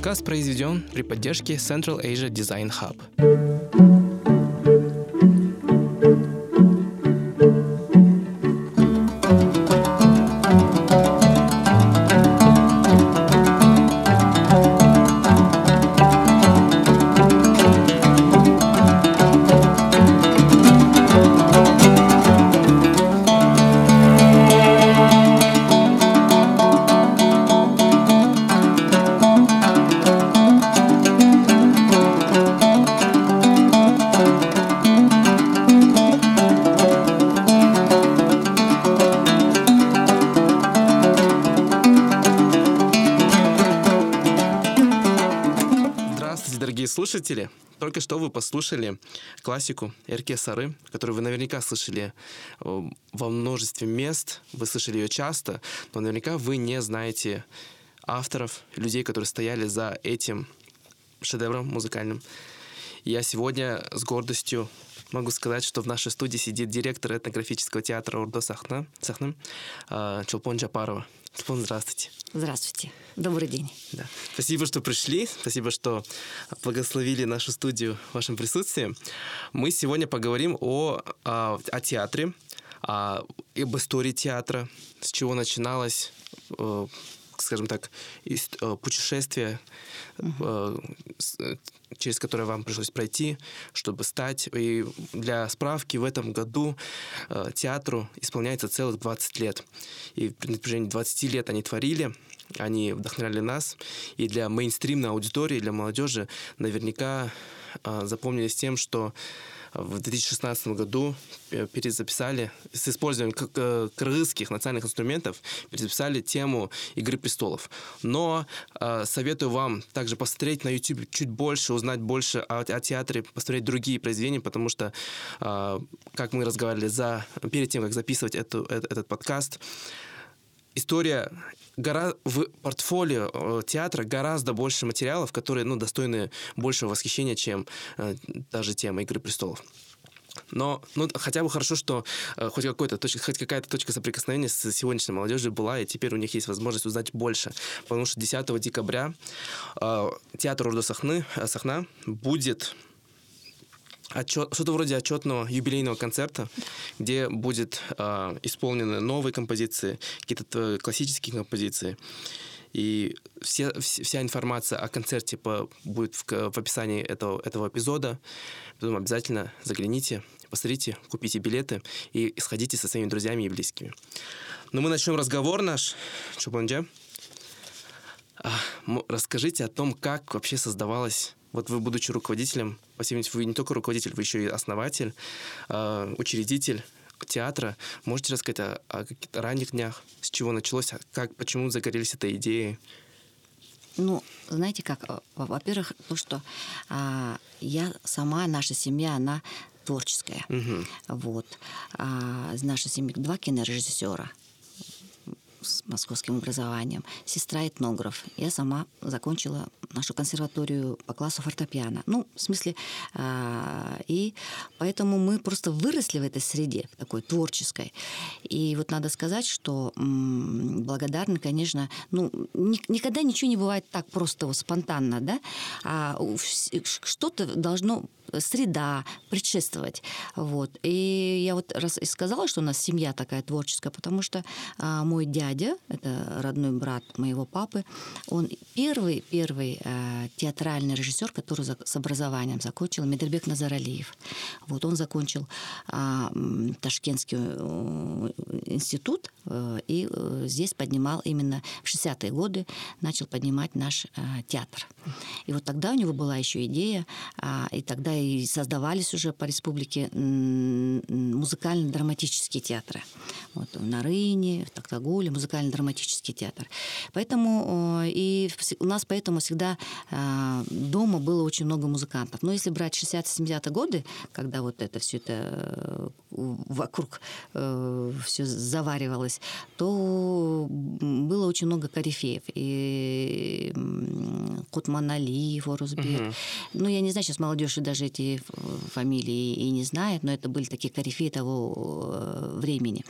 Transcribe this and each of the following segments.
подкаст произведен при поддержке Central Asia Design Hub. Слушатели, только что вы послушали классику Эрке Сары, которую вы наверняка слышали э, во множестве мест, вы слышали ее часто, но наверняка вы не знаете авторов, людей, которые стояли за этим шедевром музыкальным. Я сегодня с гордостью могу сказать, что в нашей студии сидит директор этнографического театра Урдо Сахна, Сахна э, Чулпон Джапарова. Чулпон, здравствуйте. Здравствуйте. Добрый день. Да. Спасибо, что пришли. Спасибо, что благословили нашу студию вашим присутствием. Мы сегодня поговорим о, о, о театре, о, об истории театра, с чего начиналось э, скажем так, э, путешествие, угу. Через которое вам пришлось пройти, чтобы стать. И для справки, в этом году театру исполняется целых 20 лет. И на протяжении 20 лет они творили, они вдохновляли нас. И для мейнстримной аудитории, для молодежи наверняка запомнились тем, что в 2016 году э, перезаписали с использованием э, кыргызских национальных инструментов, перезаписали тему «Игры престолов». Но э, советую вам также посмотреть на YouTube чуть больше, узнать больше о, о театре, посмотреть другие произведения, потому что, э, как мы разговаривали за, перед тем, как записывать эту, этот, этот подкаст, история гора... в портфолио э, театра гораздо больше материалов, которые ну, достойны большего восхищения, чем э, даже тема «Игры престолов». Но ну, хотя бы хорошо, что э, хоть, какой-то точка, хоть какая-то точка соприкосновения с сегодняшней молодежью была, и теперь у них есть возможность узнать больше. Потому что 10 декабря э, театр Ордо Сахны, э, Сахна будет отчет, что-то вроде отчетного юбилейного концерта, где будет э, исполнены новые композиции, какие-то классические композиции. И все, вся информация о концерте по, будет в, в описании этого, этого эпизода. Поэтому обязательно загляните, посмотрите, купите билеты и сходите со своими друзьями и близкими. Но ну, мы начнем разговор наш. Чубанджа. Расскажите о том, как вообще создавалась вот вы, будучи руководителем, по всей вы не только руководитель, вы еще и основатель, э, учредитель театра. Можете рассказать о, о каких-то ранних днях, с чего началось, а как, почему загорелись этой идеей? Ну, знаете как, э, во-первых, то, что а, я сама, наша семья, она творческая. Угу. Вот. А, наша семья два кинорежиссера с московским образованием, сестра этнограф. Я сама закончила нашу консерваторию по классу фортепиано. Ну, в смысле, э, и поэтому мы просто выросли в этой среде, такой творческой. И вот надо сказать, что м, благодарны, конечно, ну, ни, никогда ничего не бывает так просто вот, спонтанно, да, а что-то должно среда предшествовать. Вот. И я вот раз и сказала, что у нас семья такая творческая, потому что а, мой дядя, это родной брат моего папы, он первый, первый а, театральный режиссер, который за, с образованием закончил, Медельбек Назаралиев. Вот он закончил а, Ташкентский э, институт а, и а, здесь поднимал именно в 60-е годы, начал поднимать наш а, театр. И вот тогда у него была еще идея, а, и тогда и создавались уже по республике музыкально-драматические театры. Вот в Нарыне, в Токтагуле музыкально-драматический театр. Поэтому и у нас поэтому всегда а, дома было очень много музыкантов. Но если брать 60-70-е годы, когда вот это все это э, вокруг э, все заваривалось, то было очень много корифеев. И Кутманалиев, Орузбек. Угу. Ну, я не знаю, сейчас молодежь даже эти фамилии и не знает, но это были такие корифеи того э, времени.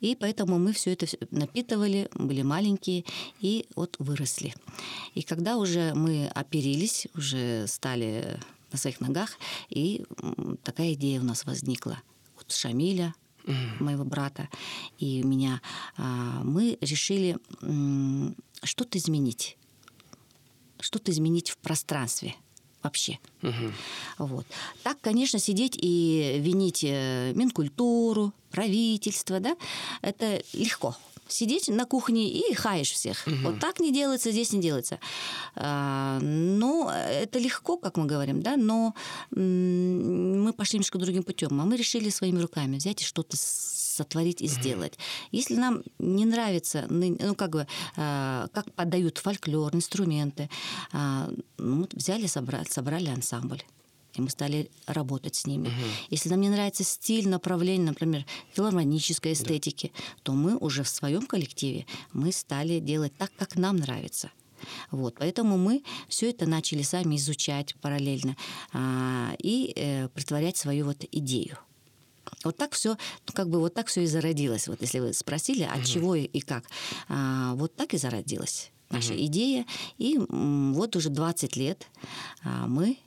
И поэтому мы все это напитывали, были маленькие и вот выросли. И когда уже мы оперились, уже стали на своих ногах, и такая идея у нас возникла. Вот Шамиля, моего брата и меня, а, мы решили что-то изменить. Что-то изменить в пространстве вообще. Угу. Вот. Так, конечно, сидеть и винить э, Минкультуру, правительство, да, это легко сидеть на кухне и хаешь всех. Угу. Вот так не делается, здесь не делается. А, ну, это легко, как мы говорим, да, но мы пошли немножко другим путем. А мы решили своими руками взять и что-то сотворить и сделать. Если нам не нравится, ну, как бы, а, как подают фольклор, инструменты, а, ну, взяли, собрали, собрали ансамбль и мы стали работать с ними. Угу. Если нам не нравится стиль, направление, например, филармонической эстетики, да. то мы уже в своем коллективе мы стали делать так, как нам нравится. Вот, поэтому мы все это начали сами изучать параллельно а, и э, притворять свою вот идею. Вот так все, ну, как бы вот так все и зародилось. Вот если вы спросили, от угу. чего и, как, а, вот так и зародилась наша угу. идея. И вот уже 20 лет а, мы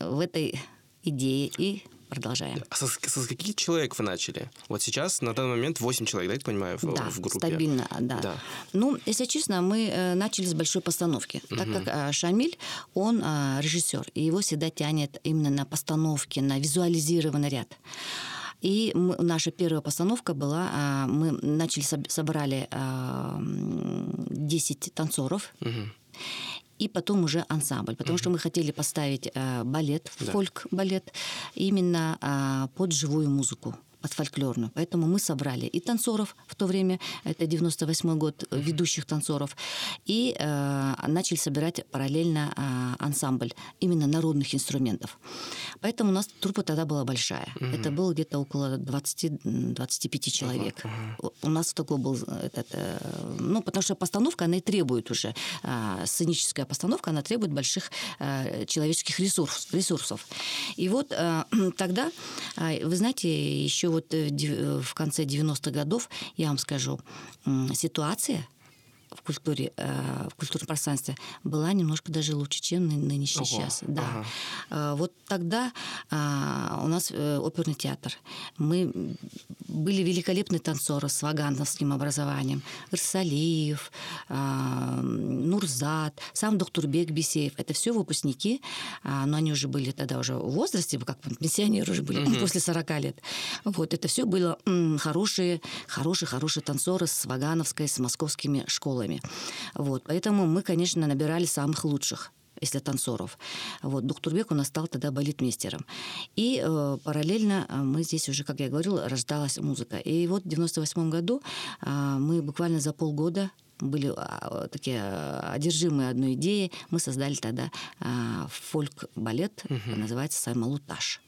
в этой идее и продолжаем. А со, со каких человек вы начали? Вот сейчас, на данный момент, 8 человек, да, я понимаю, в, да, в группе? стабильно, да. да. Ну, если честно, мы э, начали с большой постановки, угу. так как э, Шамиль, он э, режиссер, и его всегда тянет именно на постановки, на визуализированный ряд. И мы, наша первая постановка была, а, мы начали, собрали 10 танцоров. Угу и потом уже ансамбль, потому mm-hmm. что мы хотели поставить э, балет, да. фольк-балет, именно э, под живую музыку под фольклорную. Поэтому мы собрали и танцоров в то время, это 98 год, ведущих танцоров, и э, начали собирать параллельно э, ансамбль именно народных инструментов. Поэтому у нас труппа тогда была большая. Угу. Это было где-то около 20-25 человек. Угу. У нас такой был этот, э, ну, потому что постановка, она и требует уже, э, сценическая постановка, она требует больших э, человеческих ресурс, ресурсов. И вот э, тогда, э, вы знаете, еще вот э, э, в конце 90-х годов, я вам скажу, ситуация в культуре, э, в культурном пространстве была немножко даже лучше, чем нынешний Ого. сейчас. Да. Ага. Э, вот тогда э, у нас оперный театр. Мы были великолепные танцоры с вагановским образованием. Ирсалиев, Нурзат, сам доктор Бек Бесеев. Это все выпускники, но они уже были тогда уже в возрасте, как пенсионеры уже были, mm после 40 лет. Вот, это все было хорошие, хорошие, хорошие танцоры с вагановской, с московскими школами школами. Вот. Поэтому мы, конечно, набирали самых лучших если танцоров. Вот, Дуктурбек у нас стал тогда балетмейстером. И э, параллельно э, мы здесь уже, как я говорила, рождалась музыка. И вот в 98 году э, мы буквально за полгода были а, такие а, одержимые одной идеей. Мы создали тогда э, фольк-балет, угу. называется «Саймалуташ».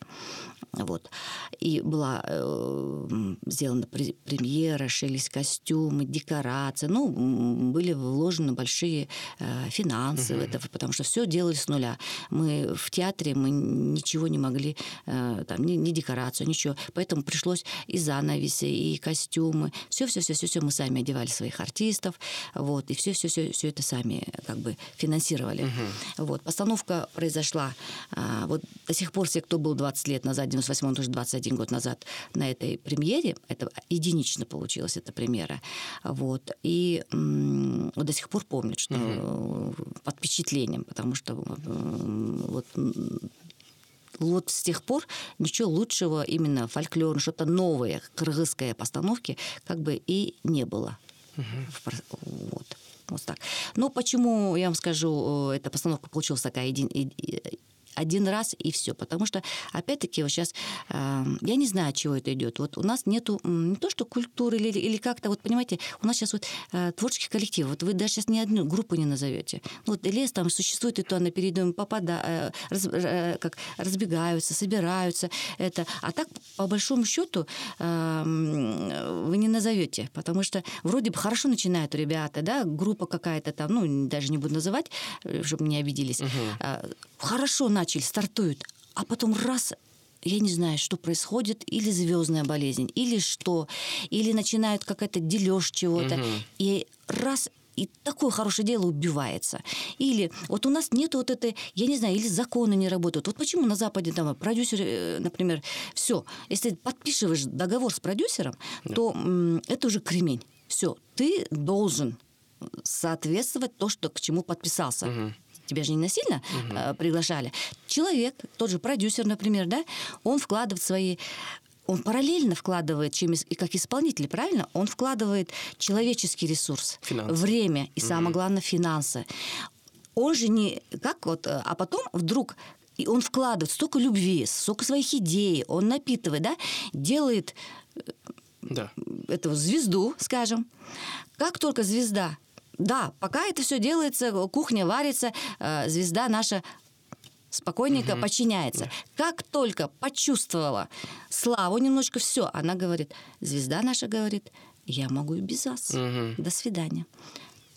Вот. И была э, сделана премьера, шились костюмы, декорации. Ну, были вложены большие э, финансы угу. в это, потому что все делали с нуля. Мы в театре мы ничего не могли, э, там, ни, ни декорацию, ничего. Поэтому пришлось и занавеси, и костюмы. Все-все-все-все мы сами одевали своих артистов. Вот, и все-все-все все это сами как бы финансировали. Угу. Вот. Постановка произошла. А, вот до сих пор все, кто был 20 лет назад, 98 тоже 21 год назад на этой премьере. Это единично получилась эта премьера. Вот. И м- до сих пор помнят, что угу. под впечатлением, потому что вот вот с тех пор ничего лучшего именно фольклора, что-то новое, кыргызское постановки как бы и не было. Угу. Вот. Вот так. Но почему, я вам скажу, э, эта постановка получилась такая один раз и все. Потому что, опять-таки, вот сейчас, э, я не знаю, от чего это идет. Вот у нас нету не то, что культуры или, или как-то, вот понимаете, у нас сейчас вот э, творческий коллектив. Вот вы даже сейчас ни одну группу не назовете. Ну, вот лес там существует, и то она перед ним попадает, э, раз, э, как разбегаются, собираются. Это. А так, по большому счету, э, вы не назовете, потому что вроде бы хорошо начинают ребята, да, группа какая-то там, ну, даже не буду называть, э, чтобы не обиделись. Угу. Хорошо начали, стартуют, а потом раз я не знаю, что происходит, или звездная болезнь, или что, или начинают какая-то дележ чего-то, угу. и раз и такое хорошее дело убивается. Или вот у нас нет вот этой, я не знаю, или законы не работают. Вот почему на Западе там продюсер, э, например, все, если подписываешь договор с продюсером, да. то м, это уже кремень. Все, ты должен соответствовать то, что к чему подписался. Угу тебя же не насильно угу. э, приглашали. Человек, тот же продюсер, например, да, он вкладывает свои он параллельно вкладывает, чем и как исполнитель, правильно? Он вкладывает человеческий ресурс, финансы. время и, самое главное, финансы. Он же не как вот, э, а потом вдруг и он вкладывает столько любви, столько своих идей, он напитывает, да, делает э, да. эту звезду, скажем. Как только звезда да, пока это все делается, кухня варится, э, звезда наша спокойненько угу. подчиняется. Да. Как только почувствовала славу немножко, все, она говорит, звезда наша говорит, я могу и без вас. Угу. До свидания.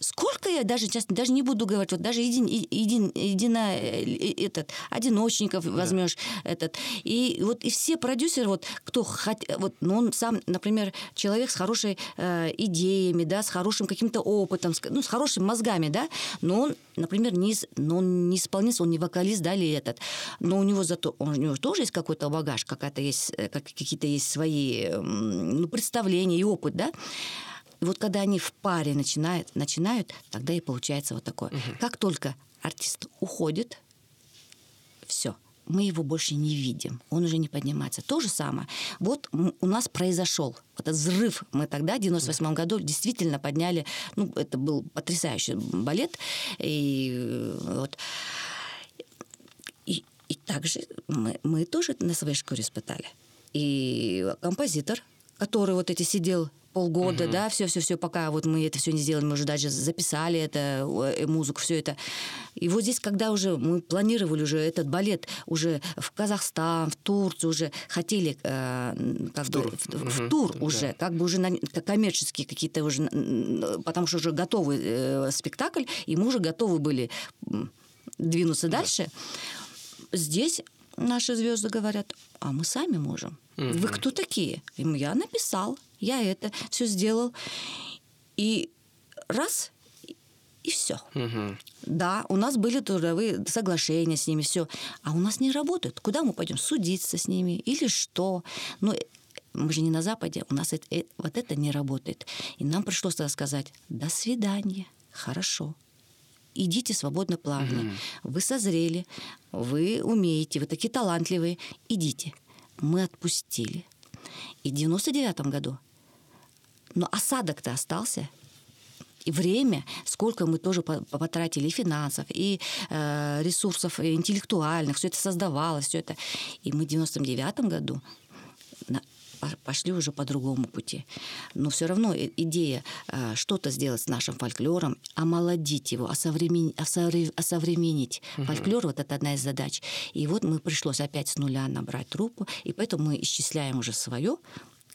Сколько я даже сейчас даже не буду говорить, вот даже един, един, едино, э, этот, одиночников да. возьмешь этот. И вот и все продюсеры, вот кто хот, вот, ну, он сам, например, человек с хорошей э, идеями, да, с хорошим каким-то опытом, с, ну, с хорошими мозгами, да, но он, например, не, но он не исполнитель, он не вокалист, да, или этот, но у него зато, он, у него тоже есть какой-то багаж, какая-то есть, э, как, какие-то есть свои ну, представления и опыт, да, и вот когда они в паре начинают, начинают тогда и получается вот такое. Угу. Как только артист уходит, все, мы его больше не видим, он уже не поднимается. То же самое. Вот у нас произошел этот взрыв. Мы тогда, в 98 году, действительно подняли, ну, это был потрясающий балет. И вот и, и также мы, мы тоже на своей шкуре испытали. И композитор, который вот эти сидел полгода, угу. да, все-все-все, пока вот мы это все не сделали, мы уже даже записали это, э, музыку, все это. И вот здесь, когда уже мы планировали уже этот балет уже в Казахстан, в Турцию уже хотели э, как в бы тур, в, угу. в тур уже, да. как бы уже на, коммерческие какие-то уже, потому что уже готовый э, спектакль, и мы уже готовы были двинуться да. дальше. Здесь наши звезды говорят, а мы сами можем. Угу. Вы кто такие? Я написал я это все сделал. И раз, и все. Угу. Да, у нас были трудовые соглашения с ними, все. А у нас не работают. Куда мы пойдем? Судиться с ними или что? Но мы же не на Западе, у нас это, это, вот это не работает. И нам пришлось тогда сказать, до свидания, хорошо. Идите свободно, плавно. Угу. Вы созрели, вы умеете, вы такие талантливые. Идите. Мы отпустили. И в 99 году но осадок-то остался. И время, сколько мы тоже потратили и финансов, и э, ресурсов и интеллектуальных, все это создавалось, все это. И мы в 99 году пошли уже по другому пути. Но все равно идея э, что-то сделать с нашим фольклором, омолодить его, осовремен... осовременить угу. фольклор, вот это одна из задач. И вот мы пришлось опять с нуля набрать труппу, и поэтому мы исчисляем уже свое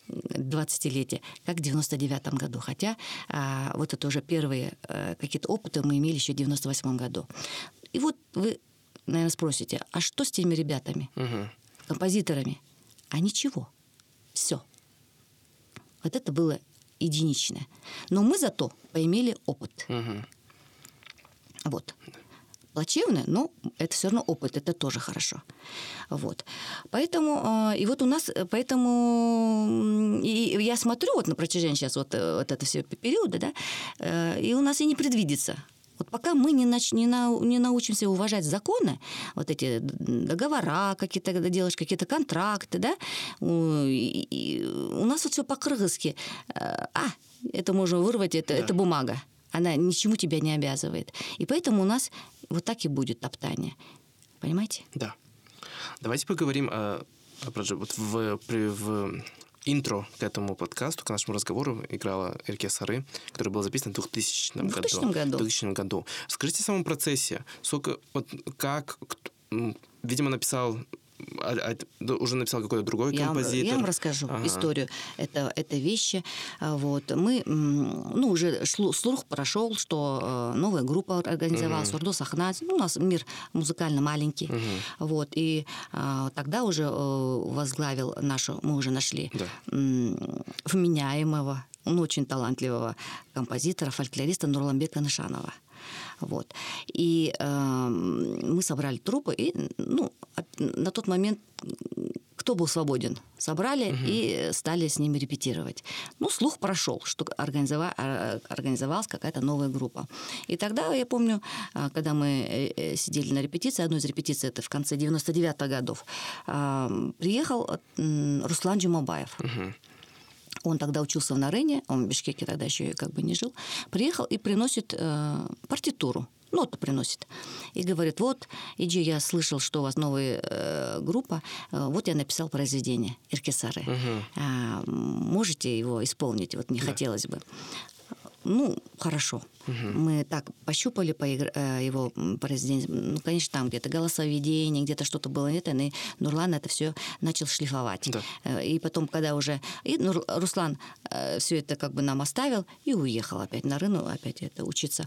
20-летие, как в 99 году. Хотя а, вот это уже первые а, какие-то опыты мы имели еще в 98 году. И вот вы, наверное, спросите, а что с теми ребятами, угу. композиторами? А ничего. Все. Вот это было единичное. Но мы зато поимели опыт. Угу. Вот плачевно, но это все равно опыт, это тоже хорошо. Вот. Поэтому, а, и вот у нас, поэтому, и я смотрю вот на протяжении сейчас вот, э, вот это все периоды, да, э, и у нас и не предвидится. Вот пока мы не, нач, не, на, не научимся уважать законы, вот эти договора какие-то, делаешь какие-то контракты, да, и, и у нас вот все по-кыргызски. Э, а, это можно вырвать, это, да. это бумага. Она ничему тебя не обязывает. И поэтому у нас вот так и будет топтание. Понимаете? Да. Давайте поговорим о, о вот в, при, в интро к этому подкасту, к нашему разговору играла Эрке Сары, который был записан в 2000 году. 2000 году. 2000 году. Скажите о самом процессе. Сколько, вот как, видимо, написал а, а, уже написал какой-то другой я композитор? Вам, я вам расскажу ага. историю. Это, это вещи. А, вот. Мы, ну, уже слух прошел, что э, новая группа организовалась, угу. Урдос Ахнат. Ну, у нас мир музыкально маленький. Угу. Вот. И а, тогда уже э, возглавил нашу, мы уже нашли да. вменяемого, ну, очень талантливого композитора, фольклориста Нурламбека Нышанова. Вот. И э, мы собрали трупы, и ну, на тот момент кто был свободен, собрали угу. и стали с ними репетировать. Ну, слух прошел, что организова... А, организовалась какая-то новая группа. И тогда, я помню, а, когда мы э, э, сидели на репетиции, одну из репетиций, это в конце 99-х годов, приехал Руслан Джумабаев. Угу он тогда учился в Нарене, он в Бишкеке тогда еще как бы не жил, приехал и приносит э, партитуру ноту приносит. И говорит, вот, иди, я слышал, что у вас новая э, группа, э, вот я написал произведение Иркесары. Угу. А, можете его исполнить? Вот мне да. хотелось бы. Ну, хорошо. Угу. Мы так пощупали по э, его произведение. Ну, конечно, там где-то голосоведение, где-то что-то было нет, и Нурлан это все начал шлифовать. Да. Э, и потом, когда уже... И Нур... Руслан э, все это как бы нам оставил и уехал опять на рынок, опять это учиться.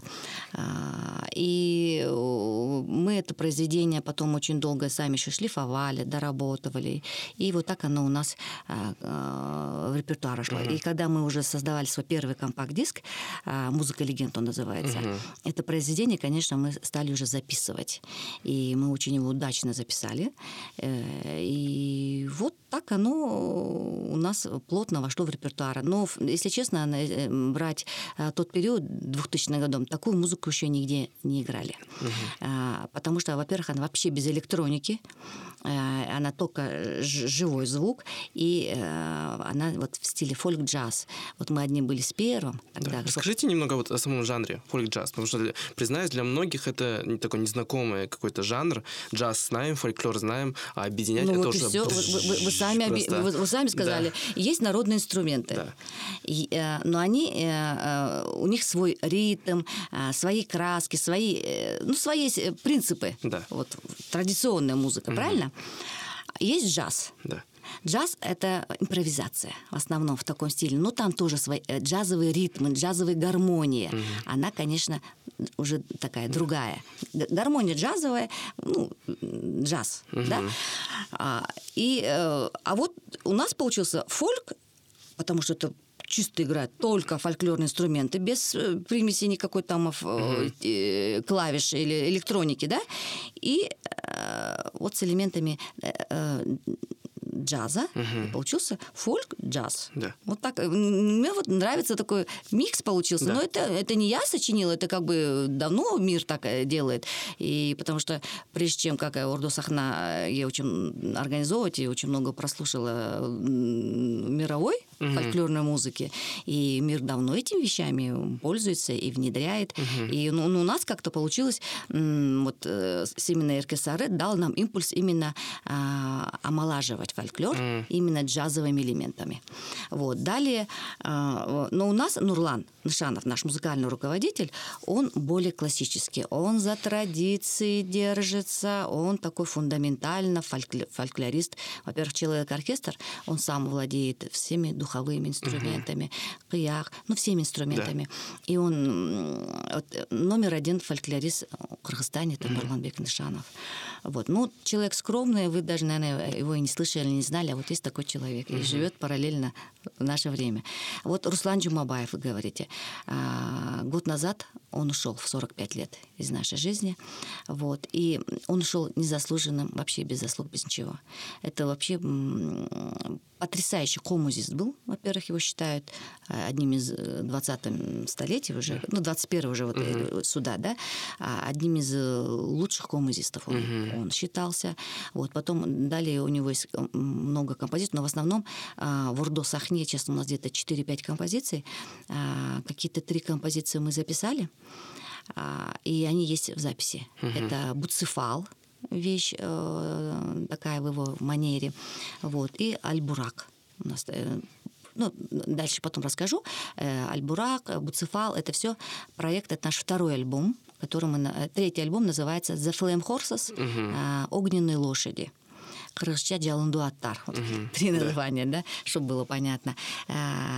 А, и мы это произведение потом очень долго сами еще шлифовали, доработывали. И вот так оно у нас а, а, в репертуар шло. Угу. И когда мы уже создавали свой первый компакт-диск, «Музыка легенд» он называется. Угу. Это произведение, конечно, мы стали уже записывать. И мы очень его удачно записали. Э, и вот так оно у нас плотно вошло в репертуар. Но, если честно, э, брать э, тот период, 2000 годом, такую музыку еще нигде не играли. Угу. Потому что, во-первых, она вообще без электроники, она только живой звук, и она вот в стиле фольк-джаз. Вот мы одни были с первым. Тогда да. Расскажите немного вот о самом жанре фольк-джаз, потому что, признаюсь, для многих это такой незнакомый какой-то жанр. Джаз знаем, фольклор знаем, а объединять ну, это вот уже... Все. Вы, вы, вы, сами, вы, вы сами сказали, да. есть народные инструменты, да. и, э, но они, э, э, у них свой ритм, э, свои краски, свои, э, ну, свои принципы. Да. Вот, традиционная музыка, угу. правильно? Есть джаз. Да. Джаз — это импровизация в основном в таком стиле. Но там тоже свои э, джазовые ритмы, джазовые гармонии. Угу. Она, конечно, уже такая другая. Гармония джазовая, ну, джаз, угу. да? А, и, э, а вот у нас получился фольк, потому что это чисто играют только фольклорные инструменты, без э, примеси никакой там uh-huh. клавиш или электроники, да, и э, вот с элементами э, джаза, угу. получился фольк-джаз. Да. Вот так. Мне вот нравится такой микс получился. Да. Но это, это не я сочинила, это как бы давно мир так э, делает. И потому что прежде чем, как Ордо Сахна, я очень организовывать, и очень много прослушала мировой угу. фольклорной музыки. И мир давно этими вещами пользуется и внедряет. Угу. И ну, ну, у нас как-то получилось, вот э, именно РКСР дал нам импульс именно а, омолаживать фольклор mm. именно джазовыми элементами. Вот. Далее, а, но у нас Нурлан Нышанов, наш музыкальный руководитель, он более классический. Он за традиции держится, он такой фундаментально фольклорист. Во-первых, человек-оркестр, он сам владеет всеми духовыми инструментами, mm-hmm. кыях, ну, всеми инструментами. Да. И он вот, номер один фольклорист в Кыргызстане, это. Нурланбек Нышанов. Вот. Ну, человек скромный, вы даже, наверное, его и не слышали, не знали, а вот есть такой человек, угу. и живет параллельно в наше время. Вот Руслан Джумабаев, вы говорите, а, год назад он ушел в 45 лет из нашей жизни, вот, и он ушел незаслуженным, вообще без заслуг, без ничего. Это вообще потрясающий коммузист был, во-первых, его считают а, одним из 20 э, столетий уже, ну, 21 уже вот угу. сюда, да, а, одним из э, лучших коммузистов он, угу. он считался. Вот, потом далее у него есть много композиций, но в основном в Урдо Сахне, честно, у нас где-то 4-5 композиций, какие-то три композиции мы записали, и они есть в записи. Угу. Это Буцефал, вещь э, такая в его манере. Вот. И Альбурак. У нас э, ну, дальше потом расскажу. Э, Альбурак, Буцефал, это все проект, это наш второй альбом, который мы, э, третий альбом называется The Flame Horses, угу. огненные лошади. Крышча Джалунду Аттар. Названия, да. да, чтобы было понятно.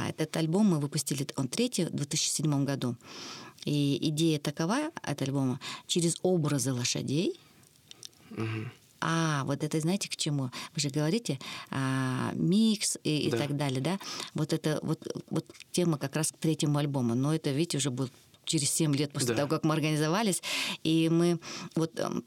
Этот альбом мы выпустили, он третий, в 2007 году. И идея такова от альбома через образы лошадей. Угу. А, вот это знаете к чему? Вы же говорите а, микс и, да. и так далее, да? Вот это вот, вот тема как раз к третьему альбому. Но это, видите, уже будет через 7 лет после да. того, как мы организовались. И мы вот эм,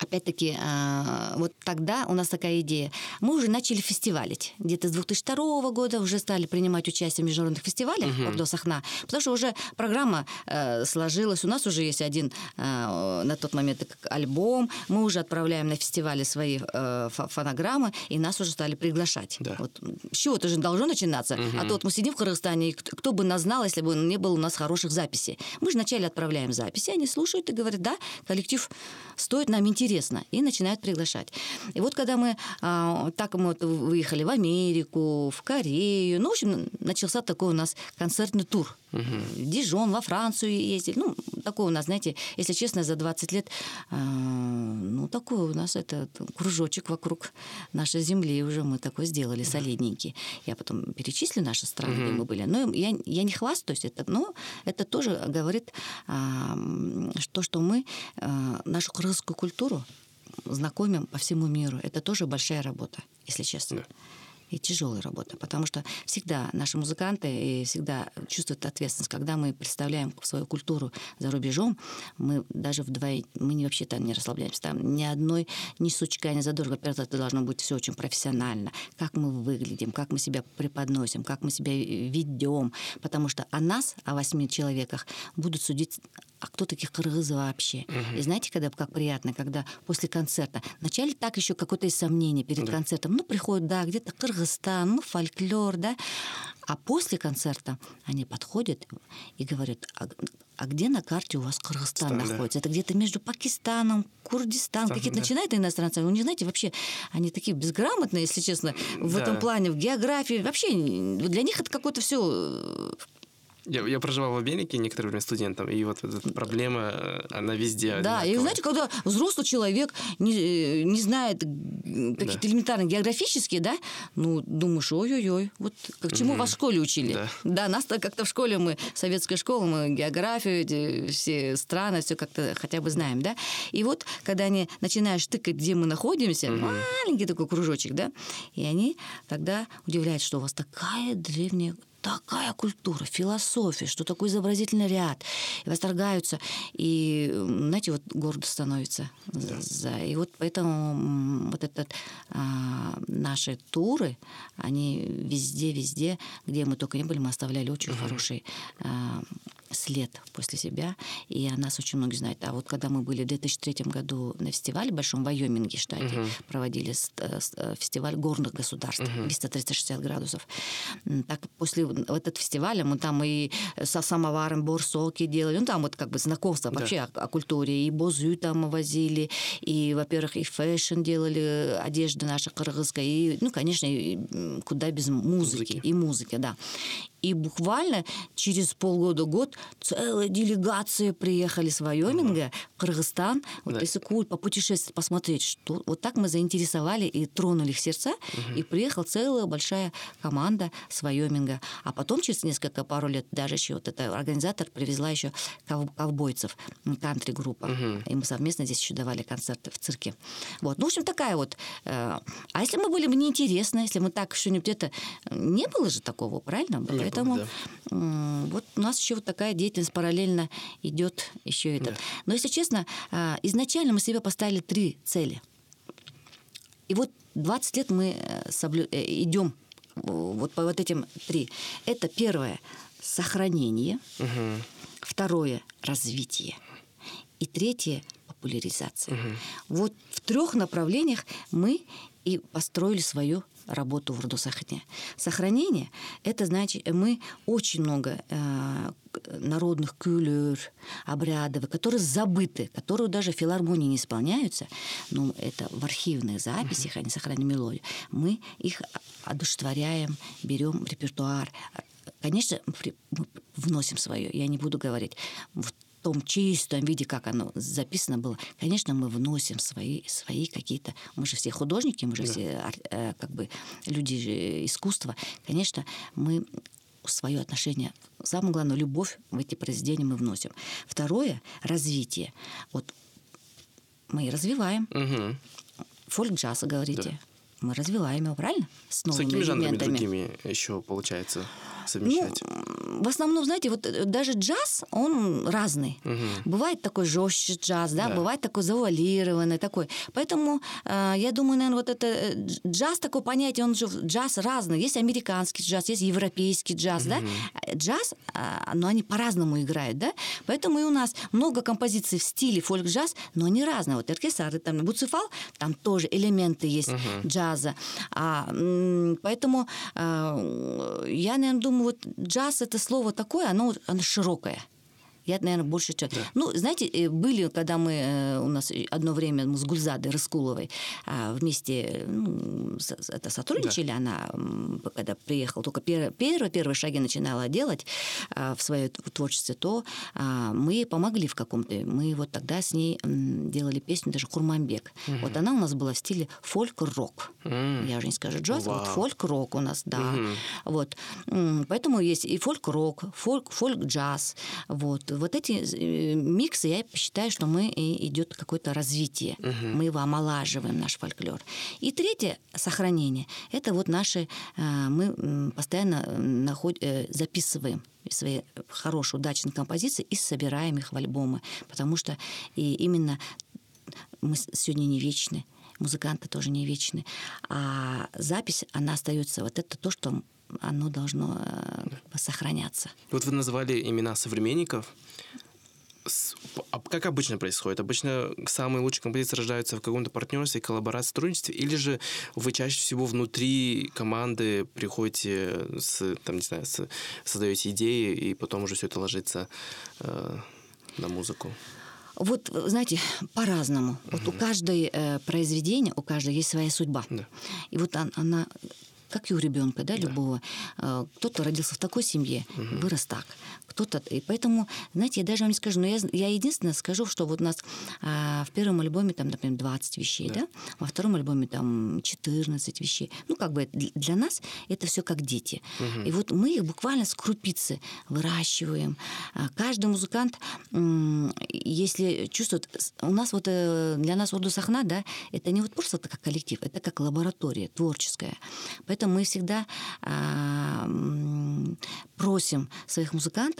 Опять-таки, а, вот тогда у нас такая идея. Мы уже начали фестивалить. Где-то с 2002 года уже стали принимать участие в международных фестивалях uh-huh. до Сахна, потому что уже программа э, сложилась. У нас уже есть один э, на тот момент альбом. Мы уже отправляем на фестивали свои э, фонограммы, и нас уже стали приглашать. Да. Вот, с чего-то же должно начинаться. Uh-huh. А то вот мы сидим в Кыргызстане, и кто, кто бы нас знал, если бы не было у нас хороших записей. Мы же вначале отправляем записи, они слушают и говорят, да, коллектив стоит нам интересно интересно, и начинают приглашать. И вот когда мы а, так мы вот выехали в Америку, в Корею, ну, в общем, начался такой у нас концертный тур. Угу. Дижон, во Францию ездили. Ну, такой у нас, знаете, если честно, за 20 лет, э, ну, такой у нас это кружочек вокруг нашей земли уже мы такой сделали, солидненький. Я потом перечислю наши страны, угу. где мы были. Но я, я не хвастаюсь, это, но это тоже говорит э, то, что мы э, нашу крымскую культуру знакомим по всему миру. Это тоже большая работа, если честно. Да и тяжелая работа, потому что всегда наши музыканты и всегда чувствуют ответственность. Когда мы представляем свою культуру за рубежом, мы даже вдвоем, мы не вообще там не расслабляемся. Там ни одной, ни сучка, ни задорога. Во-первых, это должно быть все очень профессионально. Как мы выглядим, как мы себя преподносим, как мы себя ведем. Потому что о нас, о восьми человеках, будут судить а кто таких кыргызы вообще? Угу. И знаете, когда как приятно, когда после концерта, вначале так еще какое-то сомнение перед да. концертом, ну, приходят, да, где-то Кыргызстан, ну, фольклор, да, а после концерта они подходят и говорят, а, а где на карте у вас Кыргызстан Стан, находится? Да. Это где-то между Пакистаном, Курдистан, какие-то да. начинают иностранцы. Вы не знаете, вообще, они такие безграмотные, если честно, в да. этом плане, в географии. Вообще, для них это какое-то все э, я, я проживал в Америке некоторое время студентом, и вот эта проблема, э, она везде Да, одинаковая. и знаете, когда взрослый человек не, э, не знает какие-то да. элементарные географические, да, ну, думаешь, ой-ой-ой, вот к чему mm-hmm. вас в школе учили? Да, да нас как-то в школе, мы, советская школа, мы географию, эти, все страны, все как-то хотя бы знаем, да, и вот, когда они начинаешь тыкать, где мы находимся, mm-hmm. маленький такой кружочек, да, и они тогда удивляются, что у вас такая древняя такая культура, философия, что такой изобразительный ряд. И восторгаются. И, знаете, вот гордо становится. Да. За, и вот поэтому вот этот а, наши туры, они везде-везде, где мы только не были, мы оставляли очень угу. хороший а, след после себя, и о нас очень многие знают. А вот когда мы были в 2003 году на фестивале в Большом Вайоминге штате, uh-huh. проводили э, э, фестиваль горных государств, uh-huh. 360 градусов. Так после вот этого фестиваля мы там и со самоваром борсоки делали, ну там вот как бы знакомство да. вообще о, о культуре, и бозю там возили, и, во-первых, и fashion делали, одежда наша кыргызская, и, ну, конечно, и куда без музыки, музыки. и музыки, да. И буквально через полгода-год целая делегация приехали с Вайоминга, э Кыргызстан, вот да. если куль попутешествовать, посмотреть, что вот так мы заинтересовали и тронули их сердца, э и приехала целая большая команда с Вайоминга. А потом через несколько пару лет даже еще вот эта организатор привезла еще ков- ковбойцев, кантри-группа. uh И мы совместно здесь еще давали концерты в цирке. Вот. Ну, в общем, такая вот. Э, а если мы были бы неинтересны, если мы так что-нибудь это... Не было же такого, правильно? Было? Поэтому да. вот у нас еще вот такая деятельность параллельно идет еще этот. Да. Но если честно, а, изначально мы себе поставили три цели. И вот 20 лет мы э, соблю... Э, идем вот по вот этим три. Это первое сохранение, угу. второе развитие и третье популяризация. Вот в трех направлениях мы и построили свою работу в Рудосахне. Сохранение – это значит, мы очень много э, народных кюлюр, обрядов, которые забыты, которые даже в филармонии не исполняются, но это в архивных записях, они сохранили мелодию. Мы их одушевляем, берем в репертуар. Конечно, мы вносим свое, я не буду говорить. Вот том чистом виде, как оно записано было, конечно, мы вносим свои, свои какие-то... Мы же все художники, мы же да. все э, как бы люди искусства. Конечно, мы свое отношение, самое главное, любовь в эти произведения мы вносим. Второе – развитие. Вот мы развиваем. Угу. Фольк-джаз, говорите. Да. Мы развиваем его, правильно? С, новыми С какими жанрами другими еще получается? совмещать? Ну, в основном, знаете, вот э, даже джаз, он разный. Угу. Бывает такой жестче джаз, да, да, бывает такой завуалированный, такой. Поэтому э, я думаю, наверное, вот это э, джаз, такое понятие, он же джаз разный. Есть американский джаз, есть европейский джаз, угу. да. Джаз, э, но они по-разному играют, да. Поэтому и у нас много композиций в стиле фольк-джаз, но они разные. Вот оркестр, там Буцефал, там тоже элементы есть угу. Джаза. А, поэтому э, я, наверное, думаю, вот джаз это слово такое, оно, оно широкое. Я, наверное, больше... Да. Ну, знаете, э, были, когда мы... Э, у нас одно время мы с Гульзадой Рыскуловой а, вместе ну, это сотрудничали. Да. Она, когда приехала, только первые, первые, первые шаги начинала делать а, в своем творчестве, то а, мы помогли в каком-то... Мы вот тогда с ней делали песню, даже Курманбек. Угу. Вот она у нас была в стиле фольк-рок. Угу. Я уже не скажу джаз, Вау. вот фольк-рок у нас, да. Угу. Вот. Поэтому есть и фольк-рок, фольк, фольк-джаз. Вот вот эти э, миксы, я считаю, что мы идет какое-то развитие. Угу. Мы его омолаживаем, наш фольклор. И третье сохранение – это вот наши, э, мы постоянно наход, э, записываем свои хорошие, удачные композиции и собираем их в альбомы. Потому что и именно мы сегодня не вечны, музыканты тоже не вечны. А запись, она остается. Вот это то, что оно должно э, сохраняться. Вот вы назвали имена современников. А как обычно происходит? Обычно самые лучшие композиции рождаются в каком-то партнерстве, коллаборации, сотрудничестве, или же вы чаще всего внутри команды приходите с, там, не знаю, с, создаете идеи, и потом уже все это ложится э, на музыку? Вот, знаете, по-разному. Uh-huh. Вот у каждой э, произведения, у каждой есть своя судьба. Да. И вот она, она как и у ребенка, да, да. любого. Э, кто-то родился в такой семье, угу. вырос так. Кто-то. И поэтому, знаете, я даже вам не скажу, но я, я единственное скажу, что вот у нас а, в первом альбоме там, например, 20 вещей, да. да, во втором альбоме там 14 вещей. Ну, как бы для нас это все как дети. Угу. И вот мы их буквально с крупицы выращиваем. А, каждый музыкант, если чувствует, у нас вот э, для нас Урду Сахна, да, это не вот просто как коллектив, это как лаборатория творческая. Поэтому Поэтому мы всегда а, просим своих музыкантов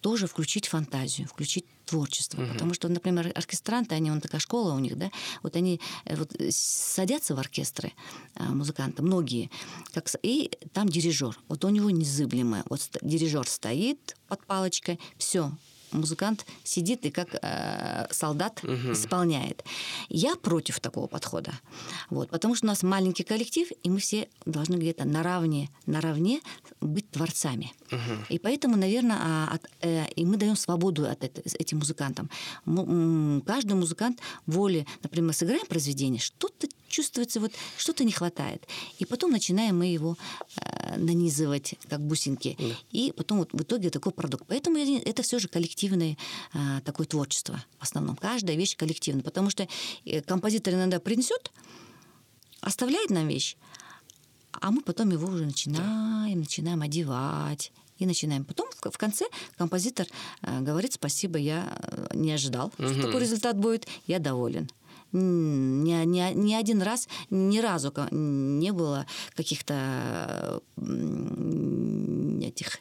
тоже включить фантазию, включить творчество. Угу. Потому что, например, оркестранты, они, вон такая школа у них, да, вот они э, вот садятся в оркестры, а, музыканты, многие, как, и там дирижер. Вот у него незыблемое. Вот дирижер стоит под палочкой, все, музыкант сидит и как э, солдат угу. исполняет. Я против такого подхода. Вот, потому что у нас маленький коллектив, и мы все должны где-то наравне, наравне быть творцами. Угу. И поэтому, наверное, а, от, э, и мы даем свободу от это, этим музыкантам. М- каждый музыкант воле, например, мы сыграем произведение, что-то чувствуется, вот что-то не хватает. И потом начинаем мы его э, нанизывать, как бусинки. Да. И потом вот в итоге такой продукт. Поэтому это все же коллективное э, такое творчество в основном. Каждая вещь коллективная. Потому что э, композитор иногда принесет, оставляет нам вещь, а мы потом его уже начинаем, начинаем одевать, и начинаем. Потом в конце композитор э, говорит спасибо, я э, не ожидал, угу. что такой результат будет, я доволен ни, ни, ни один раз, ни разу не было каких-то этих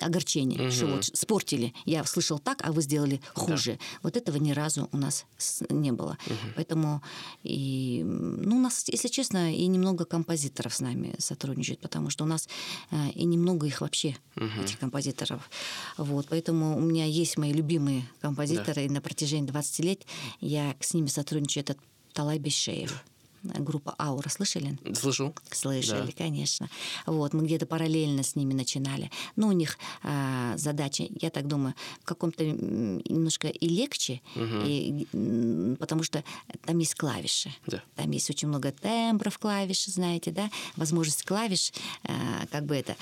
огорчений, угу. что вот спортили. Я слышал так, а вы сделали хуже. Да. Вот этого ни разу у нас не было. Угу. Поэтому и, ну, у нас, если честно, и немного композиторов с нами сотрудничают, потому что у нас э, и немного их вообще, угу. этих композиторов. Вот, поэтому у меня есть мои любимые композиторы, да. и на протяжении 20 лет я с ними сотрудничаю. Это Талай Бешеев группа Аура. Слышали? Слышу. Слышали, да. конечно. Вот, мы где-то параллельно с ними начинали. Но у них а, задача, я так думаю, в каком-то немножко и легче, угу. и, потому что там есть клавиши. Да. Там есть очень много тембров клавиш, знаете, да, возможность клавиш, а, как бы это.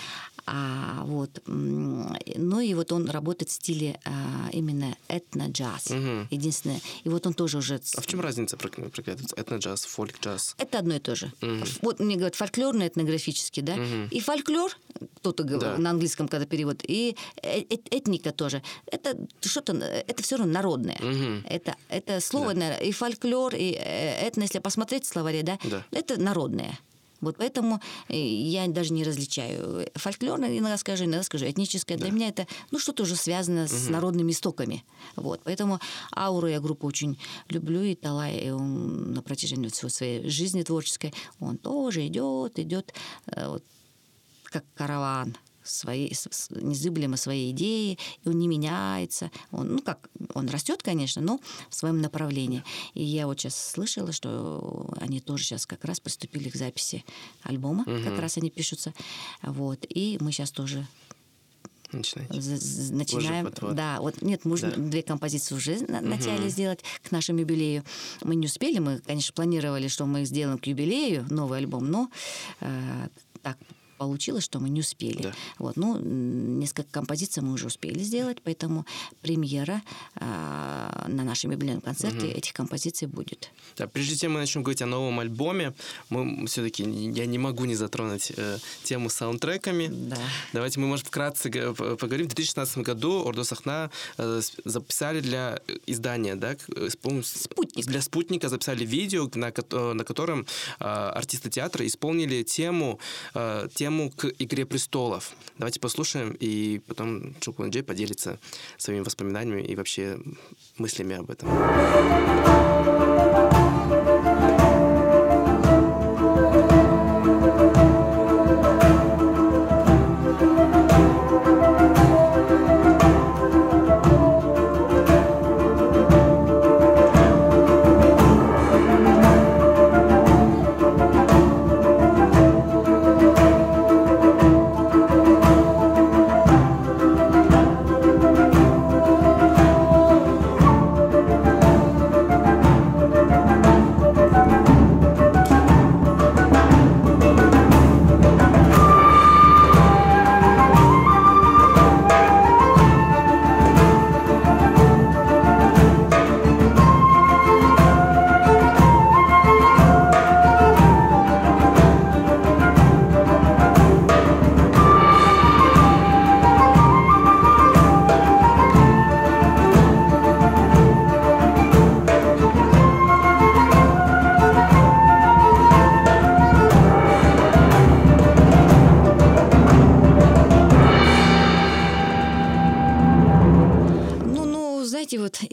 А, вот, ну и вот он работает в стиле а, именно этно-джаз. Угу. Единственное. И вот он тоже уже... А в чем разница этно-джаз, фольк-джаз? Это одно и то же. Угу. Вот мне говорят фольклорный этнографический, да, угу. и фольклор, кто-то да. на английском, когда перевод, и э, э, этника тоже. Это что-то, это все равно народное. Угу. Это, это слово, да. и фольклор, и э, этно, если посмотреть в словаре, да, да. это народное. Вот поэтому э, я даже не различаю. Фольклорное иногда скажу, иногда скажу этническое. Да. Для меня это ну, что-то уже связано угу. с народными истоками. Вот. Поэтому ауру я группу очень люблю. И Талай он на протяжении всей своей жизни творческой, он тоже идет, идет э, вот, как караван своей, незыблемо своей идеи, и он не меняется. Он, ну как, он растет, конечно, но в своем направлении. И я вот сейчас слышала, что они тоже сейчас как раз приступили к записи альбома, угу. как раз они пишутся. Вот. И мы сейчас тоже Начинаете. Начинаем. Да, вот нет, можно да. две композиции уже на, угу. начали сделать к нашему юбилею. Мы не успели, мы, конечно, планировали, что мы сделаем к юбилею новый альбом, но э, так получилось, что мы не успели. Да. Вот, ну, несколько композиций мы уже успели сделать, поэтому премьера э, на нашем юбилейном концерте угу. этих композиций будет. Да, прежде чем мы начнем говорить о новом альбоме, мы все-таки я не могу не затронуть э, тему саундтреками. Да. Давайте мы, может, вкратце поговорим. В 2016 году Ордо Сахна э, записали для издания, да, э, Спутник. для спутника записали видео, на, на котором э, артисты театра исполнили тему, э, тему тему к «Игре престолов». Давайте послушаем, и потом Чукун Джей поделится своими воспоминаниями и вообще мыслями об этом.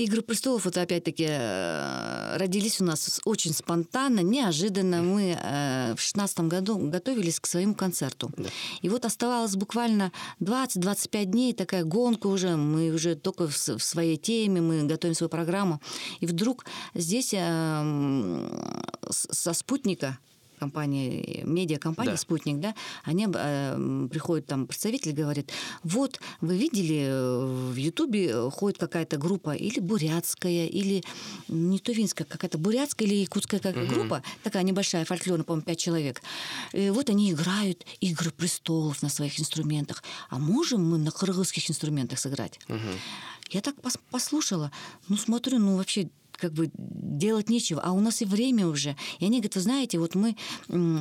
Престолов, вот опять-таки, э, родились у нас очень спонтанно, неожиданно. Мы э, в шестнадцатом году готовились к своему концерту. Да. И вот оставалось буквально 20-25 дней, такая гонка уже, мы уже только в своей теме, мы готовим свою программу. И вдруг здесь э, со спутника компания, медиакомпания да. «Спутник», да, они э, приходят там представители, говорят, вот, вы видели, э, в Ютубе ходит какая-то группа или бурятская, или не тувинская, какая-то бурятская или якутская какая угу. группа, такая небольшая, фольклорная, по-моему, пять человек. И вот они играют «Игры престолов» на своих инструментах. А можем мы на кыргызских инструментах сыграть? Угу. Я так пос послушала, ну, смотрю, ну, вообще как бы делать нечего, а у нас и время уже. И они говорят, вы знаете, вот мы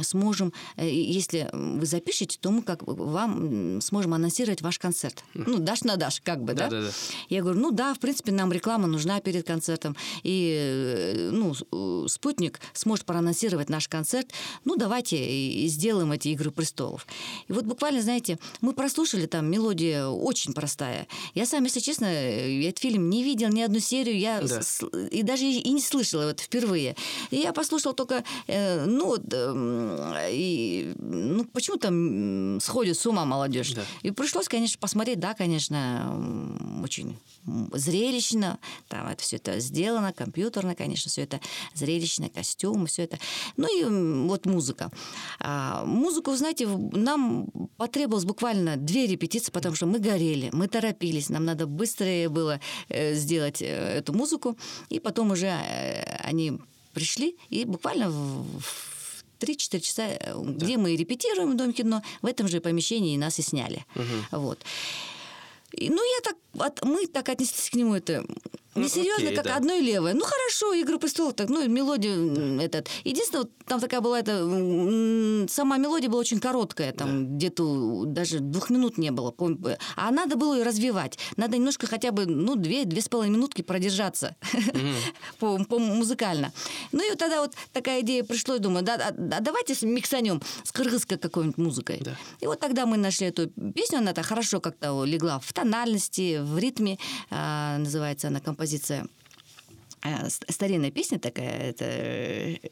сможем, э, если вы запишете, то мы как вам сможем анонсировать ваш концерт. Ну, дашь на дашь, как бы, да? Да, да, да. Я говорю, ну да, в принципе, нам реклама нужна перед концертом, и, э, ну, э, спутник сможет проанонсировать наш концерт. Ну, давайте сделаем эти «Игры престолов». И вот буквально, знаете, мы прослушали там мелодия очень простая. Я сам, если честно, этот фильм не видел ни одну серию, я да. и даже и не слышала вот впервые. И я послушала только, э, ну, вот, э, и, ну, почему там сходит с ума молодежь. Да. И пришлось, конечно, посмотреть, да, конечно, очень зрелищно, там это все это сделано, компьютерно, конечно, все это зрелищно, костюмы, все это. Ну и вот музыка. А, музыку, знаете, нам потребовалось буквально две репетиции, потому что мы горели, мы торопились, нам надо быстрее было э, сделать э, эту музыку, и потом уже э, они пришли, и буквально в 3-4 часа, где да. мы репетируем в Доме кино, в этом же помещении нас и сняли. Угу. Вот. И, ну, я так, от, мы так отнеслись к нему, это не серьезно, Окей, как да. одно и левое. Ну хорошо, Игры престолов, так, ну мелодия да. этот. Единственное, там такая была эта сама мелодия была очень короткая, там да. где-то даже двух минут не было, а надо было ее развивать. Надо немножко хотя бы ну две две с половиной минутки продержаться по музыкально. Ну и тогда вот такая идея пришла, думаю, да, а, давайте миксанем с кыргызской какой-нибудь музыкой. Да. И вот тогда мы нашли эту песню, она так хорошо как-то легла в тональности, в ритме, а, называется она композиция э, старинная песня такая, это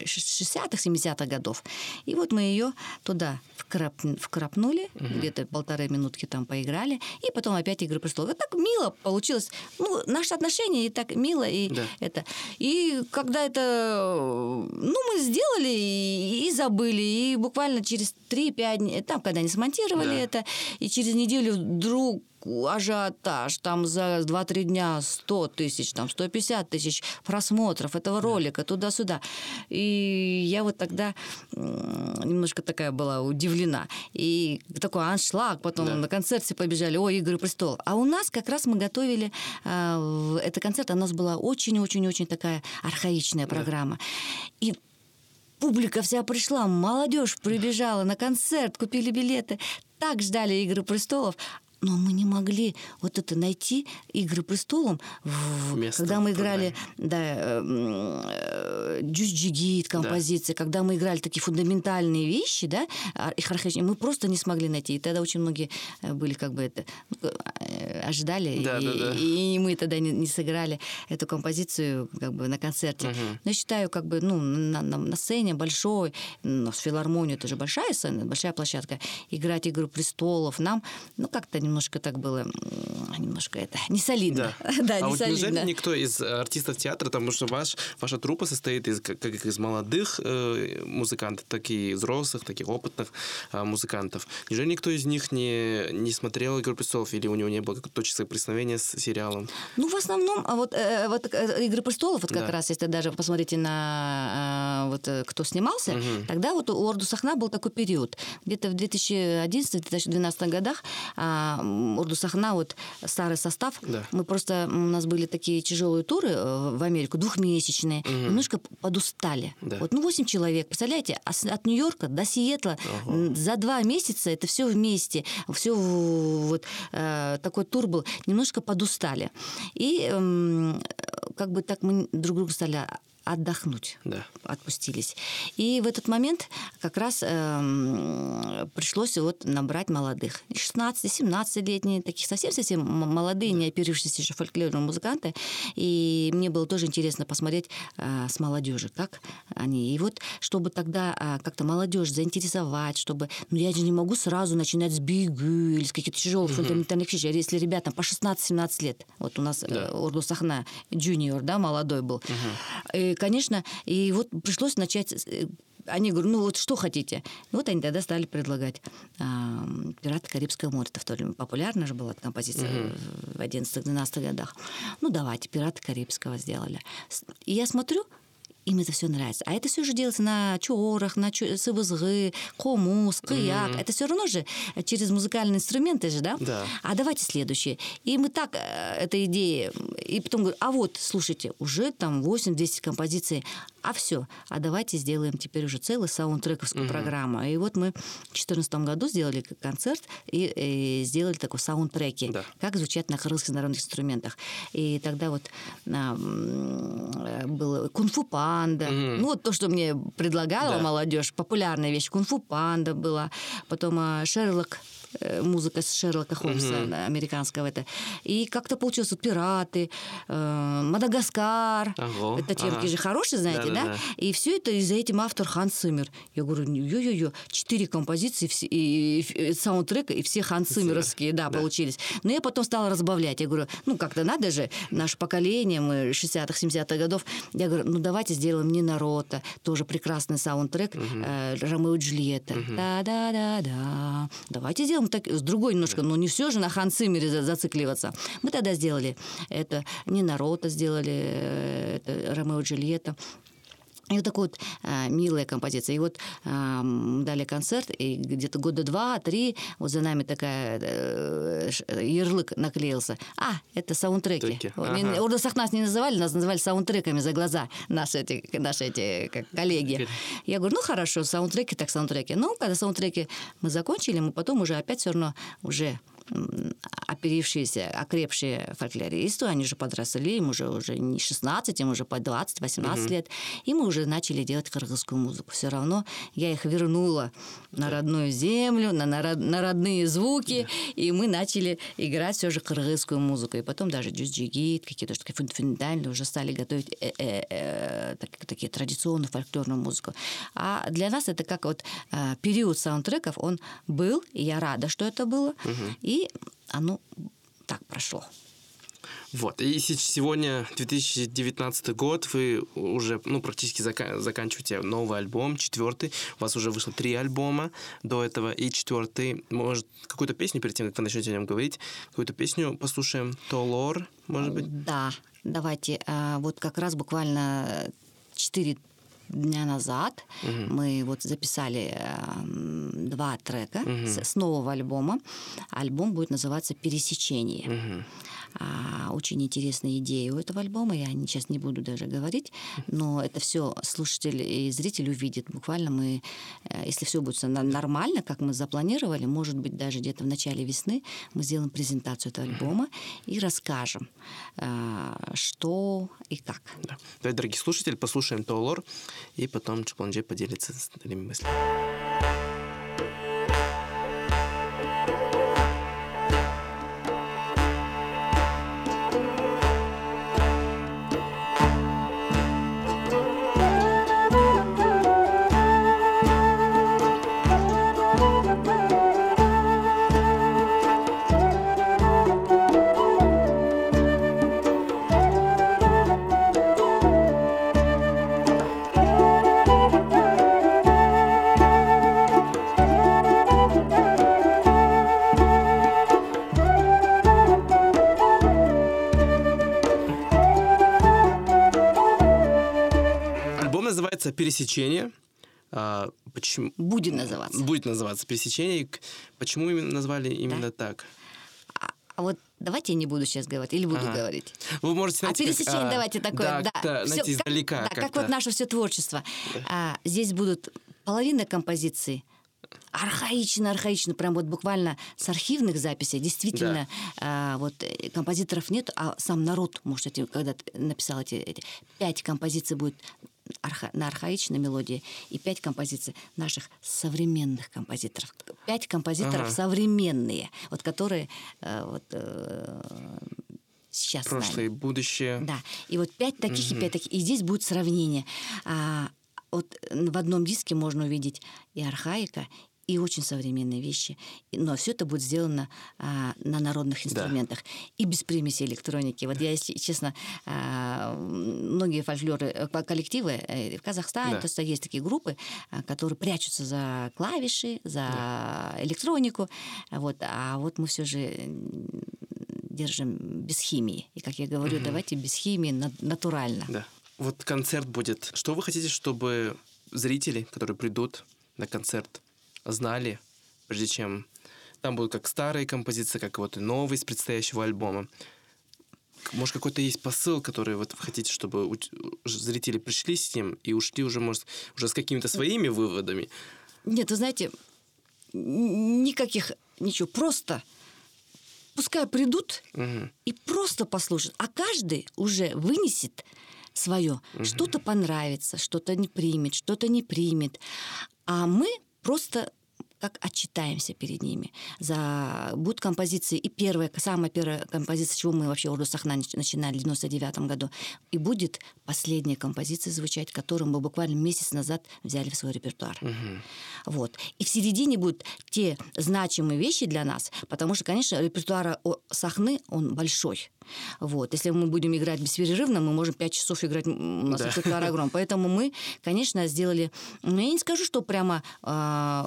60-х, 70-х годов. И вот мы ее туда вкрап, вкрапнули, угу. где-то полторы минутки там поиграли, и потом опять «Игры престолов». Это так мило получилось. Ну, наши отношения и так мило, и да. это. И когда это, ну, мы сделали и, и забыли, и буквально через 3-5 дней, там, когда они смонтировали да. это, и через неделю вдруг ажиотаж, там за 2-3 дня 100 тысяч, там 150 тысяч просмотров этого ролика туда-сюда. И я вот тогда немножко такая была удивлена. И такой аншлаг, потом да. на концерте побежали, ой, «Игры престол». А у нас как раз мы готовили э, этот концерт, у нас была очень-очень-очень такая архаичная программа. Да. И публика вся пришла, молодежь прибежала на концерт, купили билеты, так ждали «Игры престолов», но мы не могли вот это найти «Игры престолом», в, когда мы играли да, э, «Джуджигит» композиции, да. когда мы играли такие фундаментальные вещи, да, а, их мы просто не смогли найти. И тогда очень многие э, были как бы это ну, э, ожидали, да, и, да, да. и мы тогда не, не сыграли эту композицию как бы на концерте. Угу. Но я считаю, как бы, ну, на, на, на сцене большой, ну, с филармонией, это же большая сцена, большая площадка, играть «Игру престолов» нам, ну, как-то немножко так было, немножко это, не солидно. Да, да а не вот солидно. неужели никто из артистов театра, потому что ваш, ваша труппа состоит из, как, из молодых э, музыкантов, так и взрослых, таких опытных э, музыкантов. Неужели никто из них не, не смотрел «Игру престолов» или у него не было какого-то соприкосновения с сериалом? Ну, в основном, а вот, э, вот э, «Игры престолов», вот как да. раз, если даже посмотрите на э, вот, э, кто снимался, угу. тогда вот у Орду Сахна был такой период. Где-то в 2011-2012 годах а, Урду Сахна, вот старый состав, да. мы просто, у нас были такие тяжелые туры э, в Америку, двухмесячные, угу. немножко подустали. Да. Вот, ну, 8 человек, представляете, от Нью-Йорка до Сиэтла ага. за два месяца это все вместе, все вот э, такой тур был, немножко подустали. И э, как бы так мы друг друга стали отдохнуть. Да. Отпустились. И в этот момент как раз э, пришлось вот набрать молодых. 16-17-летние, таких совсем-совсем молодые, не оперившиеся еще фольклорные музыканты. И мне было тоже интересно посмотреть э, с молодежи, как они. И вот, чтобы тогда э, как-то молодежь заинтересовать, чтобы... Ну, я же не могу сразу начинать с бигу или с каких-то тяжелых фундаментальных вещей. Если ребятам по 16-17 лет, вот у нас да. э, Орду Сахна джуниор, да, молодой был, угу. и конечно, и вот пришлось начать э, они говорят, ну вот что хотите? Вот они тогда стали предлагать э, «Пираты Карибского моря». Это в то время популярна же была композиция угу. в 11-12 годах. Ну, давайте, «Пираты Карибского» сделали. И я смотрю, им это все нравится. А это все же делается на чорах, на сыбызгы, комус, кыяк. Mm-hmm. Это все равно же через музыкальные инструменты же, да? Да. А давайте следующее. И мы так, э, эта идея и потом говорю, а вот, слушайте, уже там 8-10 композиций, а все, а давайте сделаем теперь уже целую саундтрековскую угу. программу. И вот мы в 2014 году сделали концерт и, и сделали такой саундтреки, да. как звучат на крымских народных инструментах. И тогда вот а, был кунг-фу панда, угу. ну вот то, что мне предлагала да. молодежь, популярная вещь, кунг-фу панда была, потом а, Шерлок музыка с Шерлока Холмса mm-hmm. американского это. И как-то получилось вот «Пираты», э, «Мадагаскар». Ого. Это темки ага. же хорошие, знаете, да, да? да? И все это, и за этим автор Ханс Циммер. Я говорю, ё-ё-ё, четыре композиции, все, и, и, и саундтрека, и все Ханс Циммеровские, да, да, получились. Но я потом стала разбавлять. Я говорю, ну, как-то надо же, наше поколение, мы 60-х, 70-х годов. Я говорю, ну, давайте сделаем «Не рота», тоже прекрасный саундтрек, угу. э, «Ромео и Джульетта». Угу. Да-да-да-да. Давайте сделаем сделаем так, с другой немножко, но не все же на Хан Циммере зацикливаться. Мы тогда сделали это, не Нарота сделали, э, это Ромео и Джульетта. И вот такая вот а, милая композиция. И вот а, дали концерт, и где-то года два-три вот за нами такая э, ярлык наклеился. А, это саундтреки. Вот, ага. Ордосах нас не называли, нас называли саундтреками за глаза наши эти, наши эти как, коллеги. Я говорю, ну хорошо, саундтреки так саундтреки. Ну, когда саундтреки мы закончили, мы потом уже опять все равно уже оперившиеся, окрепшие фольклористы, они уже подросли, им уже, уже не 16, им уже по 20-18 угу. лет, и мы уже начали делать кыргызскую музыку. Все равно я их вернула на родную землю, на, на, на родные звуки, да. и мы начали играть все же кыргызскую музыку. И потом даже джуджигит, какие-то такие фундаментальные уже стали готовить э -э -э, так, такие традиционную фольклорную музыку. А для нас это как вот период саундтреков, он был, и я рада, что это было, угу. и оно так прошло. Вот. И сегодня 2019 год, вы уже ну, практически зака- заканчиваете новый альбом, четвертый. У вас уже вышло три альбома до этого, и четвертый. Может, какую-то песню перед тем, как вы начнете о нем говорить, какую-то песню послушаем? Толор, может быть? Да, давайте. А, вот как раз буквально четыре дня назад угу. мы вот записали э, два трека угу. с, с нового альбома. Альбом будет называться «Пересечение». Угу. А, очень интересная идея у этого альбома, я сейчас не буду даже говорить, но это все слушатель и зритель увидит. Буквально мы, э, если все будет нормально, как мы запланировали, может быть, даже где-то в начале весны мы сделаем презентацию этого альбома и расскажем, э, что и как. Да. Давай, дорогие слушатели, послушаем Толор, и потом Чупланджи поделится своими мыслями. Называется «Пересечение». А, почему? Будет называться. Будет называться «Пересечение». Почему именно назвали именно да? так? А, а вот давайте я не буду сейчас говорить, или буду ага. говорить. Вы можете найти. А пересечение как, давайте такое, да. да все, издалека. Как, да, как вот наше все творчество. Да. А, здесь будут половина композиции архаично, архаично, прям вот буквально с архивных записей, действительно, да. а, вот э, композиторов нет, а сам народ, может, эти, когда написал эти, эти пять композиций будет арха, на архаичной мелодии и пять композиций наших современных композиторов. Пять композиторов ага. современные, вот которые э, вот, э, сейчас Прошлое и будущее. Да. И вот пять таких угу. и пять таких. И здесь будет сравнение. А, вот в одном диске можно увидеть и архаика, и очень современные вещи. Но все это будет сделано а, на народных инструментах да. и без примеси электроники. Вот я, если честно, а, многие фольклоры, э, коллективы э, в Казахстане, да. просто есть такие группы, а, которые прячутся за клавиши, за да. электронику. Вот. А вот мы все же держим без химии. И, как я говорю, угу. давайте без химии натурально. Да. Вот концерт будет. Что вы хотите, чтобы зрители, которые придут на концерт, знали, прежде чем там будут как старые композиции, как вот и новые из предстоящего альбома. Может, какой-то есть посыл, который вот вы хотите, чтобы зрители пришли с ним и ушли уже, может, уже с какими-то своими выводами? Нет, вы знаете, никаких, ничего, просто пускай придут угу. и просто послушают, а каждый уже вынесет свое. Угу. Что-то понравится, что-то не примет, что-то не примет. А мы просто как отчитаемся перед ними. За... Будут композиции, и первая, самая первая композиция, с чего мы вообще Орду Сахна начинали в 99 году, и будет последняя композиция звучать, которую мы буквально месяц назад взяли в свой репертуар. Угу. Вот. И в середине будут те значимые вещи для нас, потому что, конечно, репертуар Сахны, он большой. Вот. Если мы будем играть бесперерывно, мы можем 5 часов играть, у нас да. репертуар огром. Поэтому мы, конечно, сделали, ну, я не скажу, что прямо э,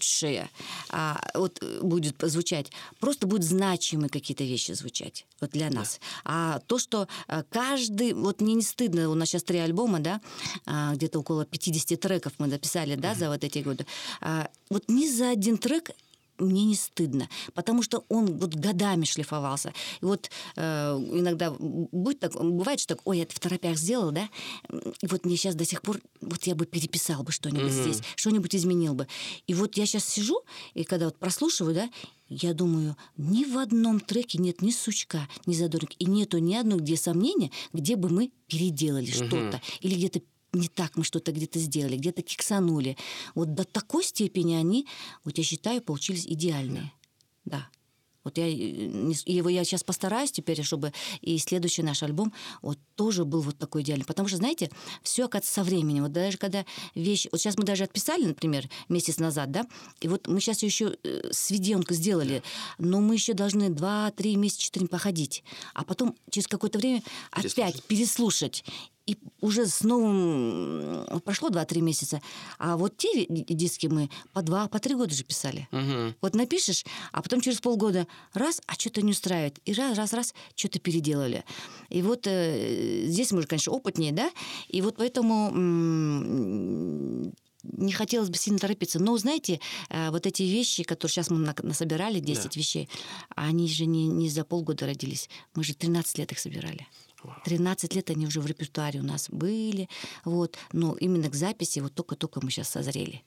лучшее э, вот, будет звучать, просто будут значимые какие-то вещи звучать вот для нас. Да. А то, что э, каждый, вот мне не стыдно, у нас сейчас три альбома, да, э, где-то около 50 треков мы записали, да, за вот эти годы. Э, вот ни за один трек мне не стыдно, потому что он вот годами шлифовался. И вот э, иногда будет так, бывает, что так, ой, я это в торопях сделал, да, и вот мне сейчас до сих пор, вот я бы переписал бы что-нибудь mm-hmm. здесь, что-нибудь изменил бы. И вот я сейчас сижу, и когда вот прослушиваю, да, я думаю, ни в одном треке нет ни сучка, ни задорника, и нету ни одного, где сомнения, где бы мы переделали mm-hmm. что-то, или где-то не так мы что-то где-то сделали, где-то киксанули. Вот до такой степени они, вот я считаю, получились идеальные. Да. Вот я, э, его я сейчас постараюсь теперь, чтобы и следующий наш альбом вот тоже был вот такой идеальный. Потому что, знаете, все оказывается со временем. Вот даже когда вещь... Вот сейчас мы даже отписали, например, месяц назад, да, и вот мы сейчас еще э, сведенку сделали, но мы еще должны 2-3 месяца, 4 походить. А потом через какое-то время опять переслушать и уже с новым... Прошло 2-3 месяца. А вот те диски мы по 2, по 3 года же писали. Угу. Вот напишешь, а потом через полгода раз, а что-то не устраивает. И раз, раз, раз, что-то переделали. И вот э, здесь мы уже, конечно, опытнее, да? И вот поэтому не хотелось бы сильно торопиться. Но, знаете, э, вот эти вещи, которые сейчас мы насобирали, 10 да. вещей, они же не, не за полгода родились. Мы же 13 лет их собирали. 13 лет они уже в репертуаре у нас были, вот, но именно к записи вот только-только мы сейчас созрели.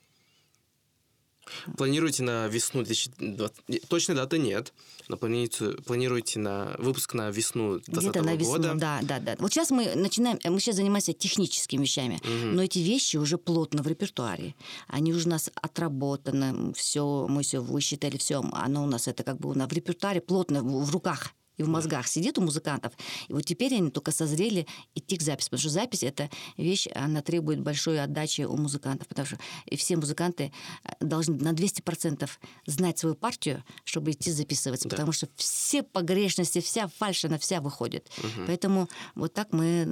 Планируете на весну 2020... Точной даты нет, но планируете, планируете на выпуск на весну 2020 на весну, года? да, да, да. Вот сейчас мы начинаем... Мы сейчас занимаемся техническими вещами, угу. но эти вещи уже плотно в репертуаре. Они уже у нас отработаны, все, мы все высчитали, все, оно у нас это как бы у нас в репертуаре плотно в руках и в мозгах сидит у музыкантов. И вот теперь они только созрели идти к записи, потому что запись — это вещь, она требует большой отдачи у музыкантов, потому что и все музыканты э, должны на 200% знать свою партию, чтобы идти записываться, да. потому что все погрешности, вся фальшь, она вся выходит. Угу. Поэтому вот так мы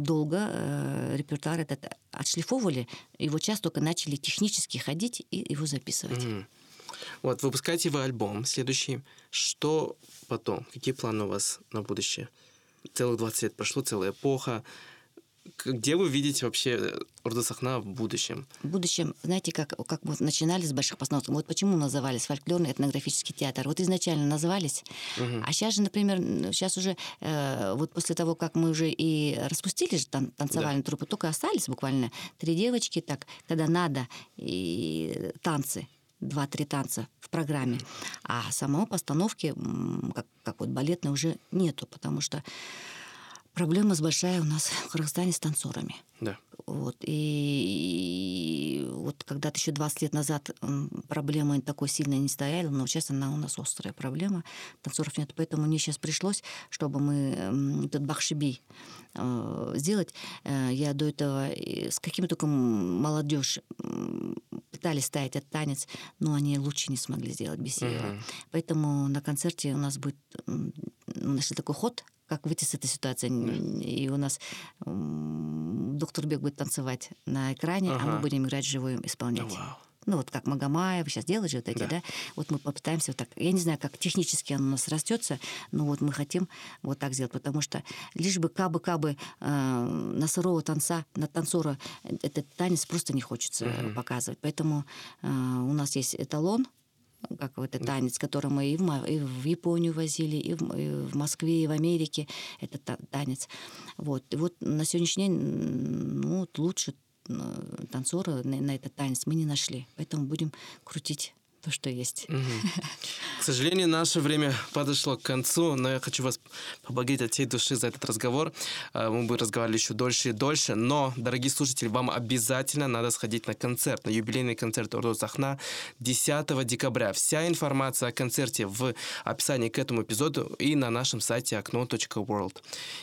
долго э, репертуар этот отшлифовывали, и вот сейчас только начали технически ходить и его записывать. Угу. Вот, выпускаете вы альбом следующий. Что потом? Какие планы у вас на будущее? Целых 20 лет прошло, целая эпоха. Где вы видите вообще Орда Сахна в будущем? В будущем, знаете, как, как мы начинали с больших постановок, вот почему назывались фольклорный этнографический театр. Вот изначально назывались, угу. а сейчас же, например, сейчас уже, э, вот после того, как мы уже и распустили же тан танцевальную да. труппу, только остались буквально три девочки, так, когда надо, и танцы два-три танца в программе. А самой постановки, как, как вот балетной, уже нету, потому что проблема большая у нас в Казахстане с танцорами. Да. Вот, и, и вот когда-то еще 20 лет назад проблема такой сильной не стояла, но сейчас она у нас острая проблема. Танцоров нет, поэтому мне сейчас пришлось, чтобы мы этот бахшиби э, сделать. Э, я до этого с какими только молодежь пытались ставить этот танец, но они лучше не смогли сделать без Uh-huh. Поэтому на концерте у нас будет мы нашли такой ход как выйти с этой ситуации. И у нас доктор Бек будет танцевать на экране, ага. а мы будем играть живую исполнять. Вау. Ну, вот как Магомаев сейчас делают же вот эти, да. да? Вот мы попытаемся вот так. Я не знаю, как технически оно у нас растется, но вот мы хотим вот так сделать, потому что лишь бы кабы-кабы э, на сырого танца, на танцора этот танец просто не хочется угу. показывать. Поэтому э, у нас есть эталон, как вот этот танец, который мы и в, и в Японию возили, и в, и в Москве, и в Америке, этот танец. Вот. И вот на сегодняшний день ну, лучше танцора на, на этот танец мы не нашли. Поэтому будем крутить то, что есть. К сожалению, наше время подошло к концу, но я хочу вас поблагодарить от всей души за этот разговор. А, мы бы разговаривали еще дольше и дольше, но, дорогие слушатели, вам обязательно надо сходить на концерт, на юбилейный концерт Ордо Захна 10 декабря. Вся информация о концерте в описании к этому эпизоду и на нашем сайте окно.world.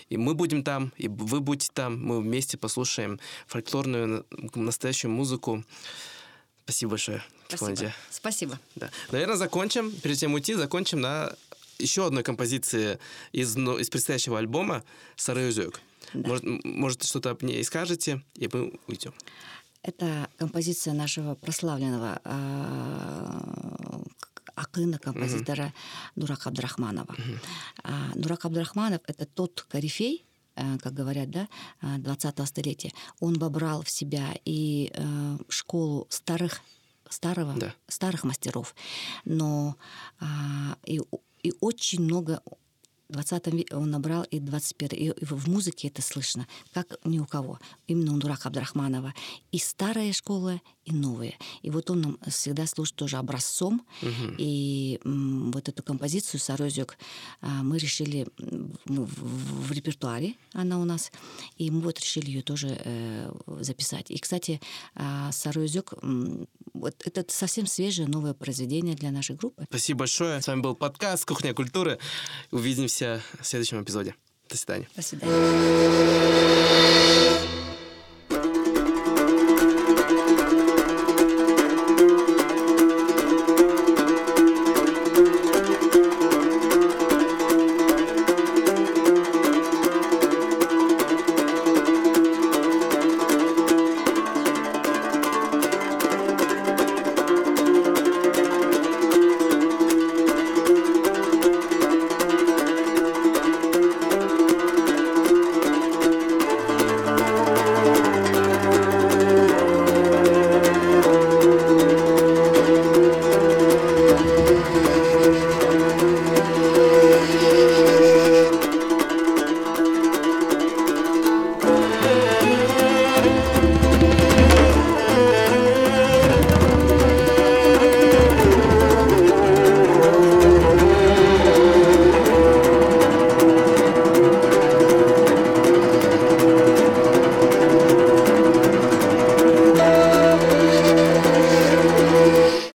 И мы будем там, и вы будете там, мы вместе послушаем фольклорную настоящую музыку. Спасибо большое. Спасибо. Спасибо. Да. Наверное, закончим. Перед тем уйти, закончим на еще одной композиции из, ну, из предстоящего альбома «Сараюзек». Да. Может, может что-то об ней скажете, и мы уйдем. Это композиция нашего прославленного э, акына, композитора угу. Нурака Абдрахманова. А, Нурак Абдрахманов — это тот корифей, как говорят, да, 20-го э, столетия, он вобрал в себя и э, школу старых старого, да. старых мастеров, но а, и, и очень много 20 веке он набрал и 21 и, и в музыке это слышно, как ни у кого. Именно у Дурака Абдрахманова. И старая школа, и новая. И вот он нам всегда служит тоже образцом. Угу. И м, вот эту композицию «Сорозек» а, мы решили в, в, в репертуаре, она у нас, и мы вот решили ее тоже э, записать. И, кстати, э, вот это совсем свежее новое произведение для нашей группы. Спасибо большое. С вами был подкаст «Кухня культуры» увидимся в следующем эпизоде. До свидания. До свидания.